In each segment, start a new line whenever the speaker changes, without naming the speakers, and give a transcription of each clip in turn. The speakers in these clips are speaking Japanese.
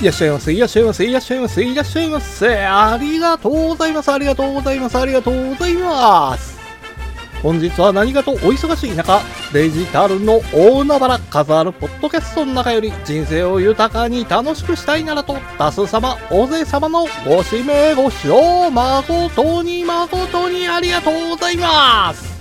いらっしゃいませ、いらっしゃいませ、いらっしゃいませ、いらっしゃいませ。ありがとうございます、ありがとうございます、ありがとうございます。本日は何かとお忙しい中、デジタルの大海原数あるポッドキャストの中より人生を豊かに楽しくしたいならと多数様、大勢様のご指名ご視聴誠に誠にありがとうございます。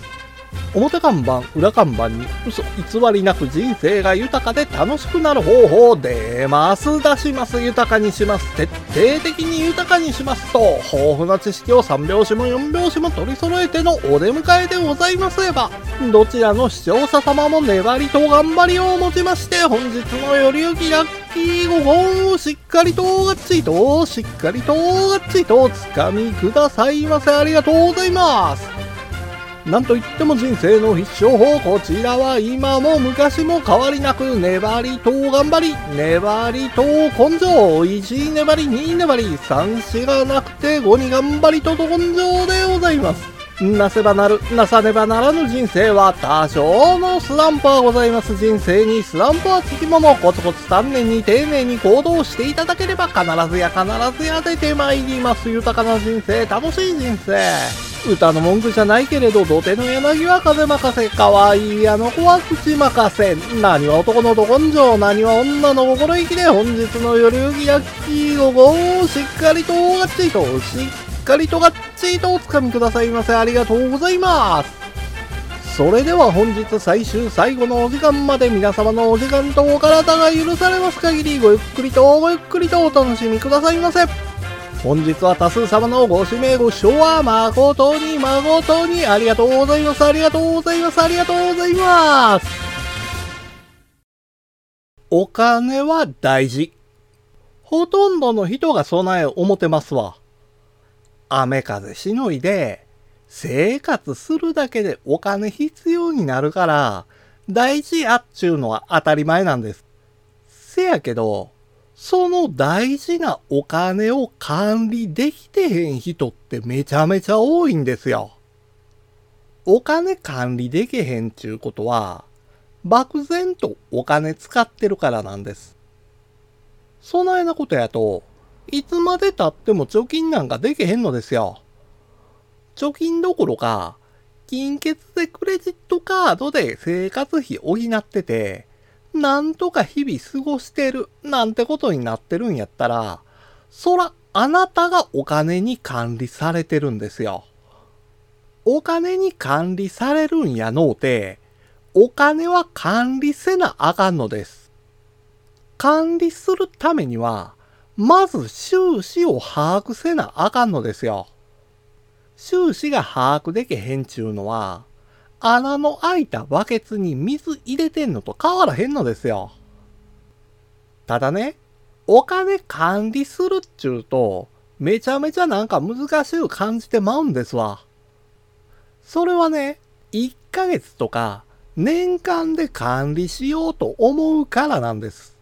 表看板、裏看板に嘘偽りなく人生が豊かで楽しくなる方法出ます、出します、豊かにします、徹底的に豊かにしますと、豊富な知識を3拍子も4拍子も取り揃えてのお出迎えでございます。れば、どちらの視聴者様も粘りと頑張りをもちまして、本日のよりゆきラッキー5本をしっかりとがっちりと、しっかりとがっちりとつかみくださいませ。ありがとうございます。なんといっても人生の必勝法、こちらは今も昔も変わりなく、粘りと頑張り、粘りと根性、1粘り、2粘り、3子がなくて5に頑張りと根性でございます。なせばなる、なさねばならぬ人生は多少のスランプはございます。人生にスランプはつきもの、コツコツ丹念に丁寧に行動していただければ必ずや必ずや出てまいります。豊かな人生、楽しい人生。歌の文句じゃないけれど、土手の柳は風任せ、可愛いあの子は口任せ。何は男のど根性、何は女の心意気で、本日の夜行き焼き午後をしっかりとがっちりと、しっかりとがっちりとお掴みくださいませ。ありがとうございます。それでは本日最終最後のお時間まで皆様のお時間とお体が許されます限りごゆっくりとごゆっくりとお楽しみくださいませ。本日は多数様のご指名ご視聴は誠に誠にありがとうございます。ありがとうございます。ありがとうございます。お金は大事。ほとんどの人が備えを思てますわ。雨風しのいで、生活するだけでお金必要になるから、大事やっちゅうのは当たり前なんです。せやけど、その大事なお金を管理できてへん人ってめちゃめちゃ多いんですよ。お金管理できへんちゅうことは、漠然とお金使ってるからなんです。そないなことやと、いつまで経っても貯金なんかできへんのですよ。貯金どころか、金欠でクレジットカードで生活費補ってて、なんとか日々過ごしてるなんてことになってるんやったら、そら、あなたがお金に管理されてるんですよ。お金に管理されるんやのうて、お金は管理せなあかんのです。管理するためには、まず収支を把握せなあかんのですよ。収支が把握できへんちゅうのは、穴の開いたバケツに水入れてんのと変わらへんのですよ。ただね、お金管理するっちゅうと、めちゃめちゃなんか難しく感じてまうんですわ。それはね、1ヶ月とか年間で管理しようと思うからなんです。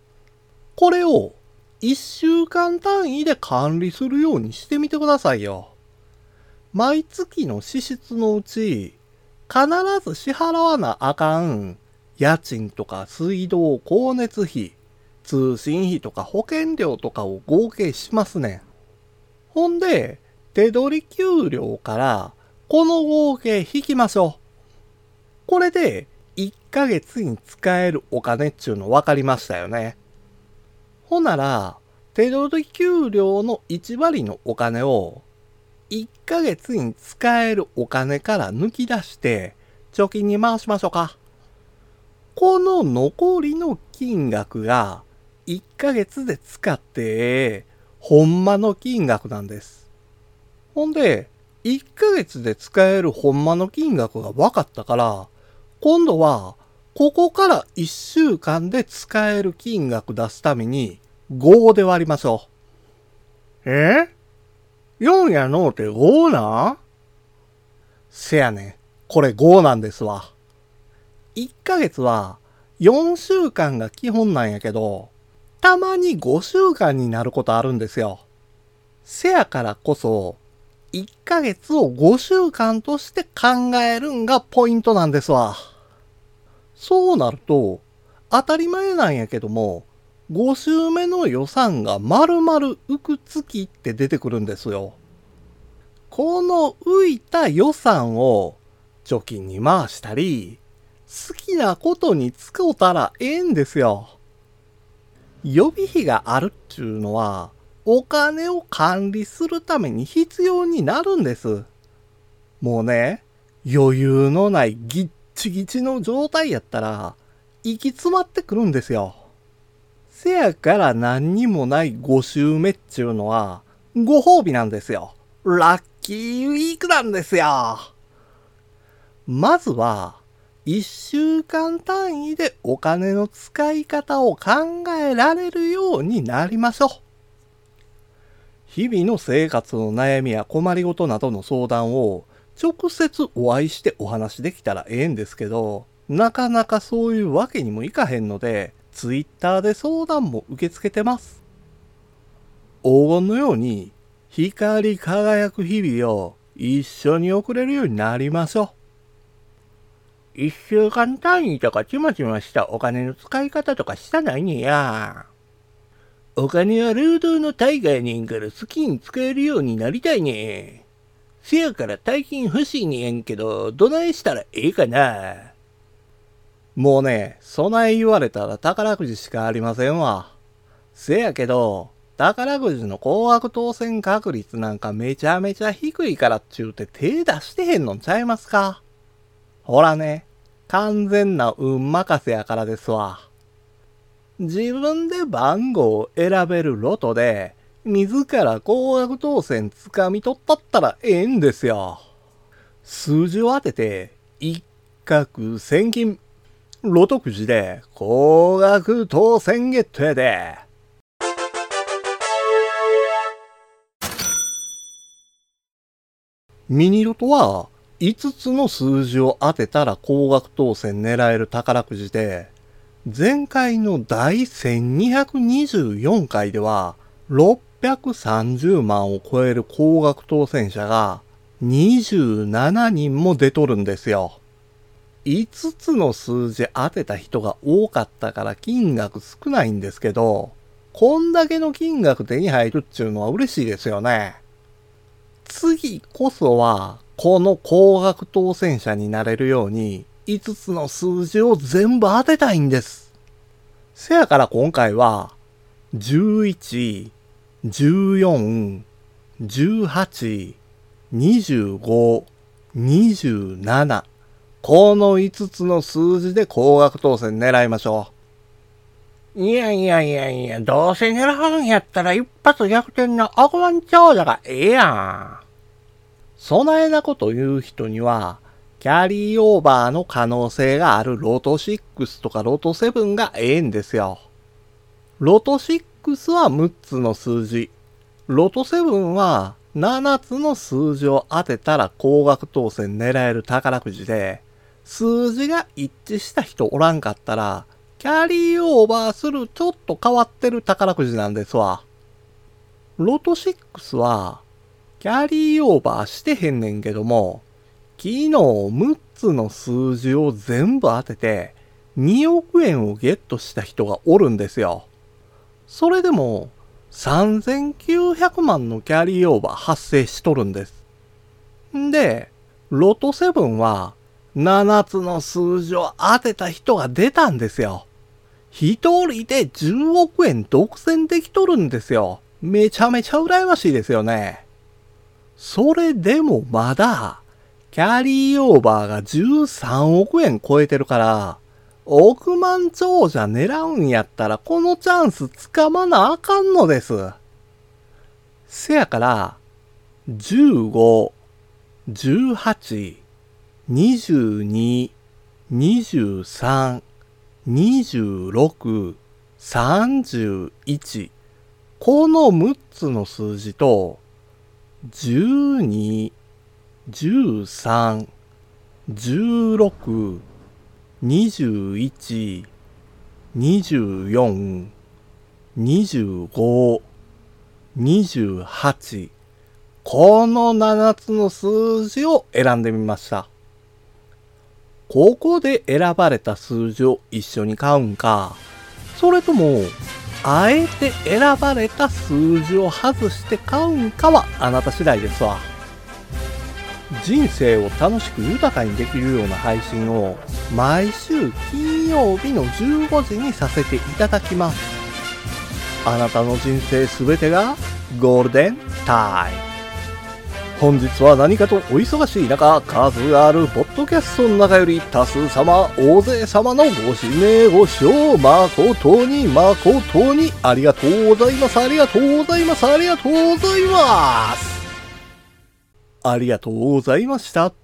これを1週間単位で管理するようにしてみてくださいよ。毎月の支出のうち、必ず支払わなあかん家賃とか水道、光熱費、通信費とか保険料とかを合計しますねん。ほんで、手取り給料からこの合計引きましょう。これで1ヶ月に使えるお金っちゅうの分かりましたよね。ほなら、手取り給料の1割のお金を1ヶ月に使えるお金から抜き出して、貯金に回しましょうか。この残りの金額が、1ヶ月で使って、ほんまの金額なんです。ほんで、1ヶ月で使えるほんまの金額が分かったから、今度は、ここから1週間で使える金額出すために、5で割りましょう。え？4やのうて5なせやねん。これ5なんですわ。1ヶ月は4週間が基本なんやけど、たまに5週間になることあるんですよ。せやからこそ、1ヶ月を5週間として考えるんがポイントなんですわ。そうなると、当たり前なんやけども、5週目の予算が丸々浮く月って出てくるんですよ。この浮いた予算を貯金に回したり、好きなことに使うたらええんですよ。予備費があるっちゅうのは、お金を管理するために必要になるんです。もうね、余裕のないギッチギチの状態やったら、行き詰まってくるんですよ。せやから何にもない5週目っちゅうのは、ご褒美なんですよ。ラッキーウィークなんですよ。まずは、1週間単位でお金の使い方を考えられるようになりましょう。日々の生活の悩みや困りごとなどの相談を直接お会いしてお話できたらええんですけど、なかなかそういうわけにもいかへんので、ツイッターで相談も受け付けてます。黄金のように光り輝く日々を一緒に送れるようになりましょう。一週間単位とかちまちましたお金の使い方とかしたないねや。お金はルードの大河やねんから好きに使えるようになりたいね。せやから大金欲しいねんけど、どないしたらええかな。もうね、そない言われたら宝くじしかありませんわ。せやけど、宝くじの高額当選確率なんかめちゃめちゃ低いからっちゅうて手出してへんのんちゃいますかほらね、完全な運任せやからですわ。自分で番号を選べるロトで、自ら高額当選掴み取ったったらええんですよ。数字を当てて、一攫千金、ロトくじで高額当選ゲットやで。ミニロトは5つの数字を当てたら高額当選狙える宝くじで、前回の第1224回では630万を超える高額当選者が27人も出とるんですよ。5つの数字当てた人が多かったから金額少ないんですけど、こんだけの金額手に入るっちゅうのは嬉しいですよね。次こそはこの高額当選者になれるように、5つの数字を全部当てたいんです。せやから今回は、11、14、18、25、27、この5つの数字で高額当選狙いましょう。いやいやいやいや、どうせ狙うんやったら一発逆転の億万長者がええやん。備えなこと言う人には、キャリーオーバーの可能性があるロト6とかロト7がええんですよ。ロト6は6つの数字。ロト7は7つの数字を当てたら高額当選狙える宝くじで、数字が一致した人おらんかったら、キャリーオーバーするちょっと変わってる宝くじなんですわ。ロト6はキャリーオーバーしてへんねんけども、昨日6つの数字を全部当てて2億円をゲットした人がおるんですよ。それでも3900万のキャリーオーバー発生しとるんです。んで、ロト7は7つの数字を当てた人が出たんですよ。一人で10億円独占できとるんですよ。めちゃめちゃ羨ましいですよね。それでもまだ、キャリーオーバーが13億円超えてるから、億万長者狙うんやったらこのチャンス掴まなあかんのです。せやから、15、18、22、23、26、31この6つの数字と12、13、16、21、24、25、28この7つの数字を選んでみました。ここで選ばれた数字を一緒に買うんか、それともあえて選ばれた数字を外して買うんかはあなた次第ですわ。人生を楽しく豊かにできるような配信を毎週金曜日の15時にさせていただきます。あなたの人生すべてがゴールデンタイム。本日は何かとお忙しい中、数あるポッドキャストの中より多数様、大勢様のご指名ご視聴誠に誠にありがとうございます。ありがとうございます。ありがとうございます。ありがとうございました。